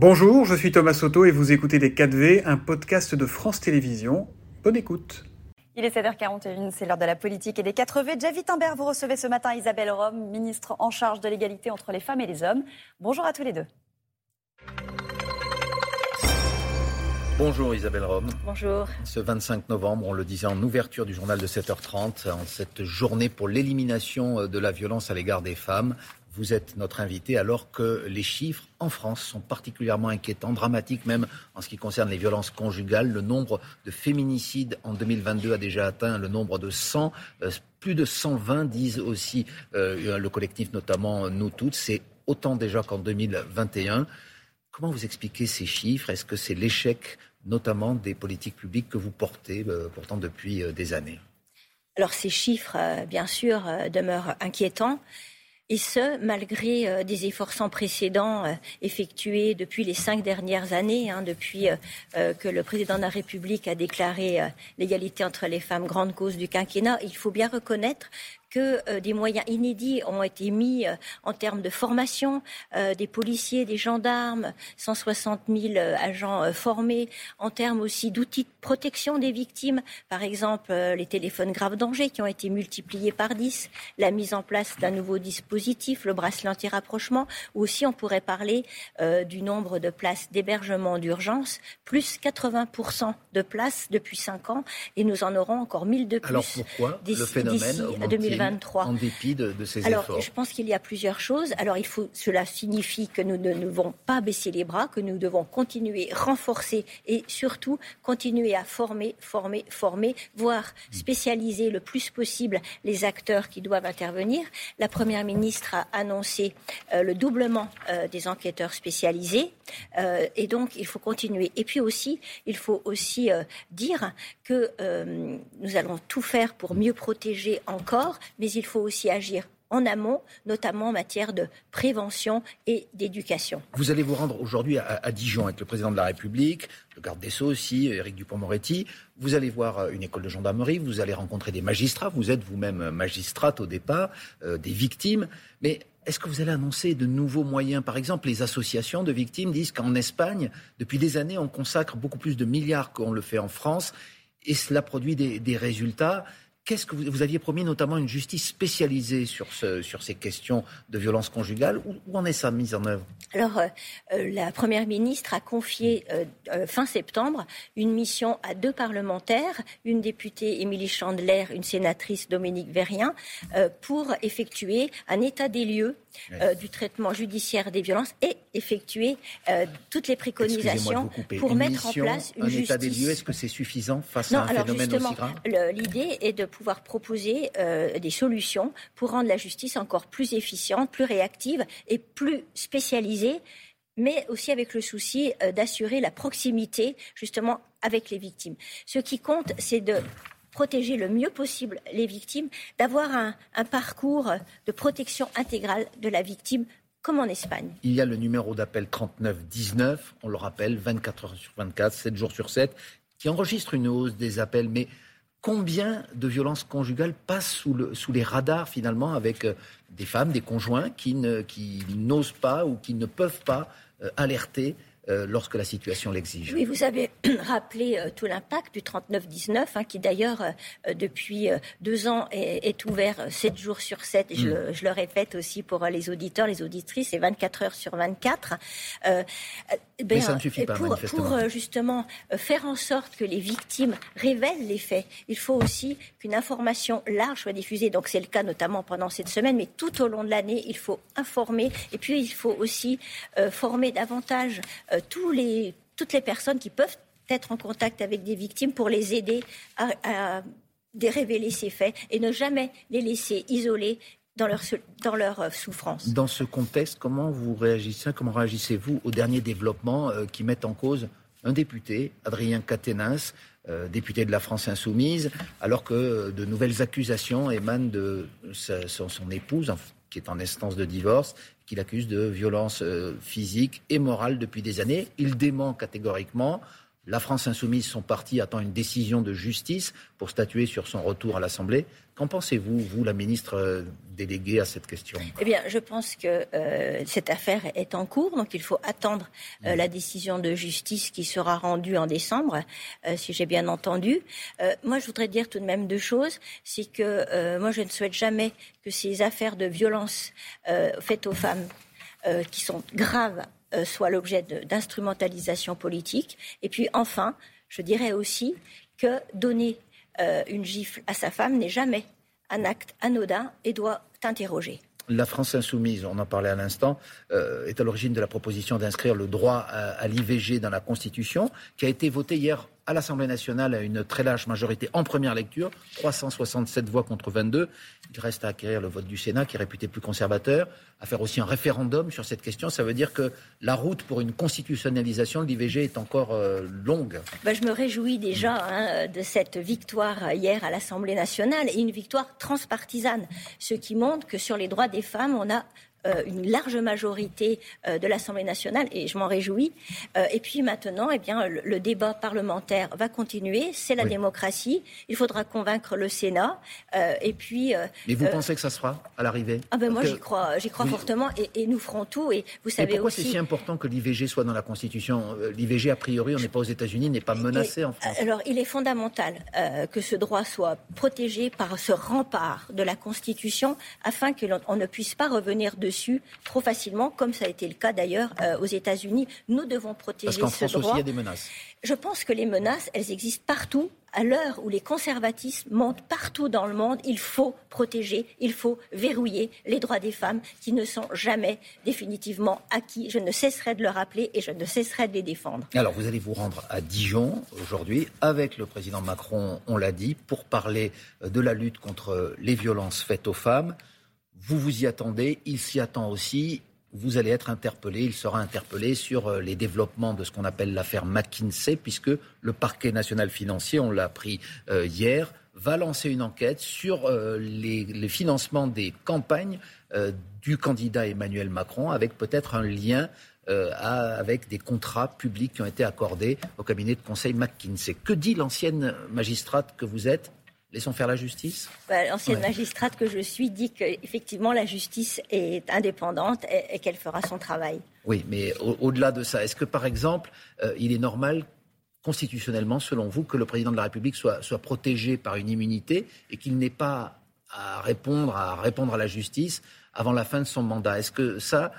Bonjour, je suis Thomas Soto et vous écoutez Les 4V, un podcast de France Télévisions. Bonne écoute. Il est 7h41, c'est l'heure de la politique et des 4V. Javi Timbert, vous recevez ce matin Isabelle Rome, ministre en charge de l'égalité entre les femmes et les hommes. Bonjour à tous les deux. Bonjour Isabelle Rome. Bonjour. Ce 25 novembre, on le disait en ouverture du journal de 7h30, en cette journée pour l'élimination de la violence à l'égard des femmes, vous êtes notre invité alors que les chiffres en France sont particulièrement inquiétants, dramatiques même en ce qui concerne les violences conjugales. Le nombre de féminicides en 2022 a déjà atteint le nombre de 100. Euh, plus de 120 disent aussi euh, le collectif, notamment Nous Toutes. C'est autant déjà qu'en 2021. Comment vous expliquez ces chiffres? Est-ce que c'est l'échec notamment des politiques publiques que vous portez euh, pourtant depuis des années? Alors ces chiffres, bien sûr, demeurent inquiétants et ce, malgré euh, des efforts sans précédent euh, effectués depuis les cinq dernières années, hein, depuis euh, que le président de la République a déclaré l'égalité entre les femmes grande cause du quinquennat. Il faut bien reconnaître que euh, des moyens inédits ont été mis euh, en termes de formation euh, des policiers, des gendarmes, 160 000 agents formés, en termes aussi d'outils de protection des victimes, par exemple les téléphones graves danger qui ont été multipliés par 10, la mise en place d'un nouveau dispositif, le bracelet anti-rapprochement, ou aussi on pourrait parler du nombre de places d'hébergement d'urgence, plus 80% de places depuis 5 ans, et nous en aurons encore 1000 de plus Alors pourquoi le phénomène 2023. En dépit de, ces Alors, efforts. je pense qu'il y a plusieurs choses. Alors, il faut, cela signifie que nous ne devons pas baisser les bras, que nous devons continuer, renforcer et surtout continuer à former, former, former, voire spécialiser le plus possible les acteurs qui doivent intervenir. La Première ministre a annoncé euh, le doublement euh, des enquêteurs spécialisés euh, et donc il faut continuer. Et puis aussi, il faut aussi dire que nous allons tout faire pour mieux protéger encore mais il faut aussi agir en amont, notamment en matière de prévention et d'éducation. Vous allez vous rendre aujourd'hui à, Dijon avec le président de la République, le garde des Sceaux aussi, Éric Dupont-Moretti. Vous allez voir euh, une école de gendarmerie, vous allez rencontrer des magistrats, vous êtes vous-même magistrate au départ, euh, des victimes. Mais est-ce que vous allez annoncer de nouveaux moyens? Par exemple, les associations de victimes disent qu'en Espagne, depuis des années, on consacre beaucoup plus de milliards qu'on le fait en France et cela produit des résultats. Qu'est-ce que vous, aviez promis notamment une justice spécialisée sur, ce, sur ces questions de violence conjugale Où, en est sa mise en œuvre? Alors, euh, euh, la Première ministre a confié euh, fin septembre une mission à deux parlementaires, une députée Émilie Chandler, une sénatrice Dominique Verrien, pour effectuer un état des lieux du traitement judiciaire des violences et effectuer toutes les préconisations pour mettre en place une un justice. état des lieux, est-ce que c'est suffisant face à un phénomène aussi grave? L'idée est de pouvoir proposer euh, des solutions pour rendre la justice encore plus efficiente, plus réactive et plus spécialisée mais aussi avec le souci euh, d'assurer la proximité justement avec les victimes. Ce qui compte, c'est de protéger le mieux possible les victimes, d'avoir un, un, parcours de protection intégrale de la victime comme en Espagne. Il y a le numéro d'appel 3919, on le rappelle, 24 heures sur 24, 7 jours sur 7, qui enregistre une hausse des appels, mais Combien de violences conjugales passent sous, le, sous les radars finalement avec euh, des femmes, des conjoints qui, qui n'osent pas ou qui ne peuvent pas euh, alerter euh, lorsque la situation l'exige. Oui, vous avez rappelé euh, tout l'impact du 39-19, hein, qui d'ailleurs, euh, depuis deux ans, est, ouvert 7 jours sur 7. Mm. Je, le répète aussi pour les auditeurs, les auditrices, c'est 24 heures sur 24. Ben, Mais ça ne suffit pas, pour, pour justement faire en sorte que les victimes révèlent les faits, il faut aussi qu'une information large soit diffusée. Donc c'est le cas notamment pendant cette semaine, mais tout au long de l'année, il faut informer. Et puis il faut aussi former davantage tous les, toutes les personnes qui peuvent être en contact avec des victimes pour les aider à, révéler ces faits et ne jamais les laisser isolés dans leur, dans leur euh, souffrance. Dans ce contexte, comment vous réagissez, comment réagissez-vous aux derniers développements euh, qui mettent en cause un député, Adrien Caténins, député de la France insoumise, alors que de nouvelles accusations émanent de son épouse, qui est en instance de divorce, qu'il accuse de violence euh, physique et morale depuis des années. Il dément catégoriquement. La France insoumise, son parti, attend une décision de justice pour statuer sur son retour à l'Assemblée. Qu'en pensez-vous, vous, la ministre euh, déléguée à cette question? Eh bien, je pense que euh, cette affaire est en cours, donc il faut attendre euh, la décision de justice qui sera rendue en décembre, si j'ai bien entendu. moi, je voudrais dire tout de même deux choses. C'est que moi, je ne souhaite jamais que ces affaires de violence faites aux femmes, qui sont graves, soient l'objet d'instrumentalisation politique. Et puis, enfin, je dirais aussi que donner euh, une gifle à sa femme n'est jamais un acte anodin et doit t'interroger. La France insoumise, on en parlait à l'instant, euh, est à l'origine de la proposition d'inscrire le droit à l'IVG dans la Constitution, qui a été votée hier à l'Assemblée nationale à une très large majorité en première lecture, 367 voix contre 22. Il reste à acquérir le vote du Sénat, qui est réputé plus conservateur, à faire aussi un référendum sur cette question. Ça veut dire que la route pour une constitutionnalisation de l'IVG est encore euh, longue. Ben, je me réjouis déjà hein, de cette victoire hier à l'Assemblée nationale et une victoire transpartisane, ce qui montre que sur les droits des femmes, on a euh, une large majorité euh, de l'Assemblée nationale et je m'en réjouis. Euh, et puis maintenant, eh bien, le, débat parlementaire va continuer. C'est la démocratie. Il faudra convaincre le Sénat. et puis. Mais vous pensez que ça se fera à l'arrivée? Ah ben moi j'y crois, j'y crois fortement et, nous ferons tout. Et vous savez pourquoi c'est si important que l'IVG soit dans la Constitution? L'IVG a priori, on n'est pas aux États-Unis, n'est pas menacé en France. Alors il est fondamental que ce droit soit protégé par ce rempart de la Constitution afin qu'on ne puisse pas revenir dessus trop facilement, comme ça a été le cas d'ailleurs euh, aux États-Unis. Nous devons protéger Parce ce France Aussi, il y a des menaces. Je pense que les menaces, elles existent partout. À l'heure où les conservatismes montent partout dans le monde, il faut protéger, il faut verrouiller les droits des femmes qui ne sont jamais définitivement acquis. Je ne cesserai de le rappeler et je ne cesserai de les défendre. Alors, vous allez vous rendre à Dijon aujourd'hui avec le président Macron, on l'a dit, pour parler de la lutte contre les violences faites aux femmes. Vous vous y attendez, il s'y attend aussi. Vous allez être interpellé, il sera interpellé sur euh, les développements de ce qu'on appelle l'affaire McKinsey, puisque le parquet national financier, on l'a appris euh, hier, va lancer une enquête sur euh, les, financements des campagnes du candidat Emmanuel Macron, avec peut-être un lien avec des contrats publics qui ont été accordés au cabinet de conseil McKinsey. Que dit l'ancienne magistrate que vous êtes? Laissons faire la justice. Bah, L'ancienne magistrate que je suis dit qu'effectivement la justice est indépendante et, qu'elle fera son travail. Oui, mais au-delà de ça, est-ce que par exemple, euh, il est normal constitutionnellement, selon vous, que le président de la République soit, soit protégé par une immunité et qu'il n'ait pas à répondre, à répondre à la justice avant la fin de son mandat? Est-ce que ça,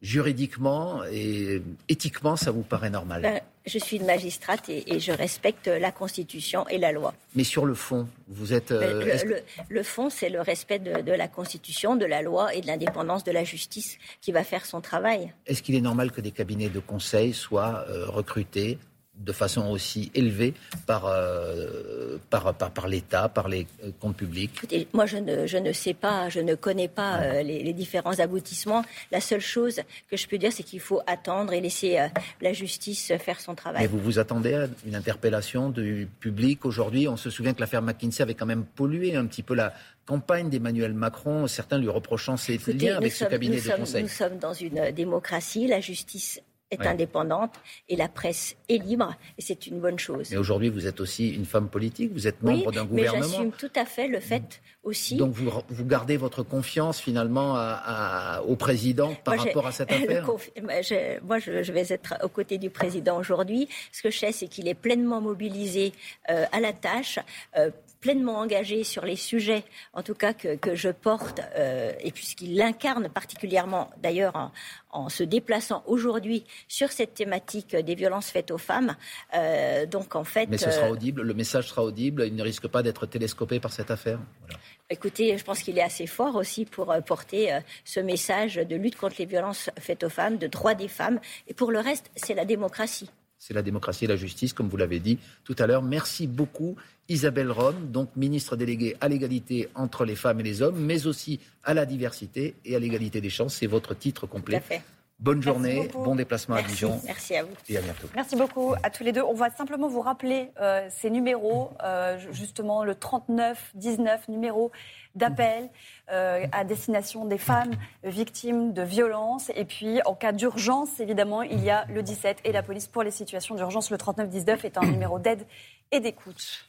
juridiquement et éthiquement, ça vous paraît normal? Ben, Je suis une magistrate et, je respecte la Constitution et la loi. Mais sur le fond, vous êtes... Euh, le, fond, c'est le respect de, la Constitution, de la loi et de l'indépendance de la justice qui va faire son travail. Est-ce qu'il est normal que des cabinets de conseil soient euh, recrutés de façon aussi élevée par, euh, par, par, l'État, par les euh, comptes publics Moi, je ne, je ne sais pas, je ne connais pas euh, les, différents aboutissements. La seule chose que je peux dire, c'est qu'il faut attendre et laisser la justice faire son travail. Mais vous vous attendez à une interpellation du public aujourd'hui? On se souvient que l'affaire McKinsey avait quand même pollué un petit peu la campagne d'Emmanuel Macron, certains lui reprochant ses liens avec ce cabinet de conseil. Nous sommes dans une démocratie, la justice est indépendante et la presse est libre et c'est une bonne chose. Mais aujourd'hui, vous êtes aussi une femme politique, vous êtes membre d'un gouvernement. Mais j'assume tout à fait le fait aussi. Donc vous, vous gardez votre confiance finalement au président par rapport à cette affaire Moi, je, vais être aux côtés du président aujourd'hui. Ce que je sais, c'est qu'il est pleinement mobilisé euh, à la tâche. Euh, pleinement engagé sur les sujets, en tout cas que, que je porte, euh, et puisqu'il l'incarne particulièrement, d'ailleurs, en, en, se déplaçant aujourd'hui sur cette thématique des violences faites aux femmes. Euh, donc, en fait, mais ce sera euh, audible, le message sera audible. Il ne risque pas d'être télescopé par cette affaire. Écoutez, je pense qu'il est assez fort aussi pour porter ce message de lutte contre les violences faites aux femmes, de droit des femmes. Et pour le reste, c'est la démocratie c'est la démocratie et la justice, comme vous l'avez dit tout à l'heure. Merci beaucoup, Isabelle Rome, donc ministre déléguée à l'égalité entre les femmes et les hommes, mais aussi à la diversité et à l'égalité des chances. C'est votre titre complet. Bonne journée, bon déplacement à Dijon. Merci à vous. Et à bientôt. Merci beaucoup à tous les deux. On va simplement vous rappeler euh, ces numéros, euh, justement le 39 19 numéro d'appel euh, à destination des femmes victimes de violences. Et puis, en cas d'urgence, évidemment, il y a le 17 et la police pour les situations d'urgence. Le 39-19 est un numéro d'aide et d'écoute.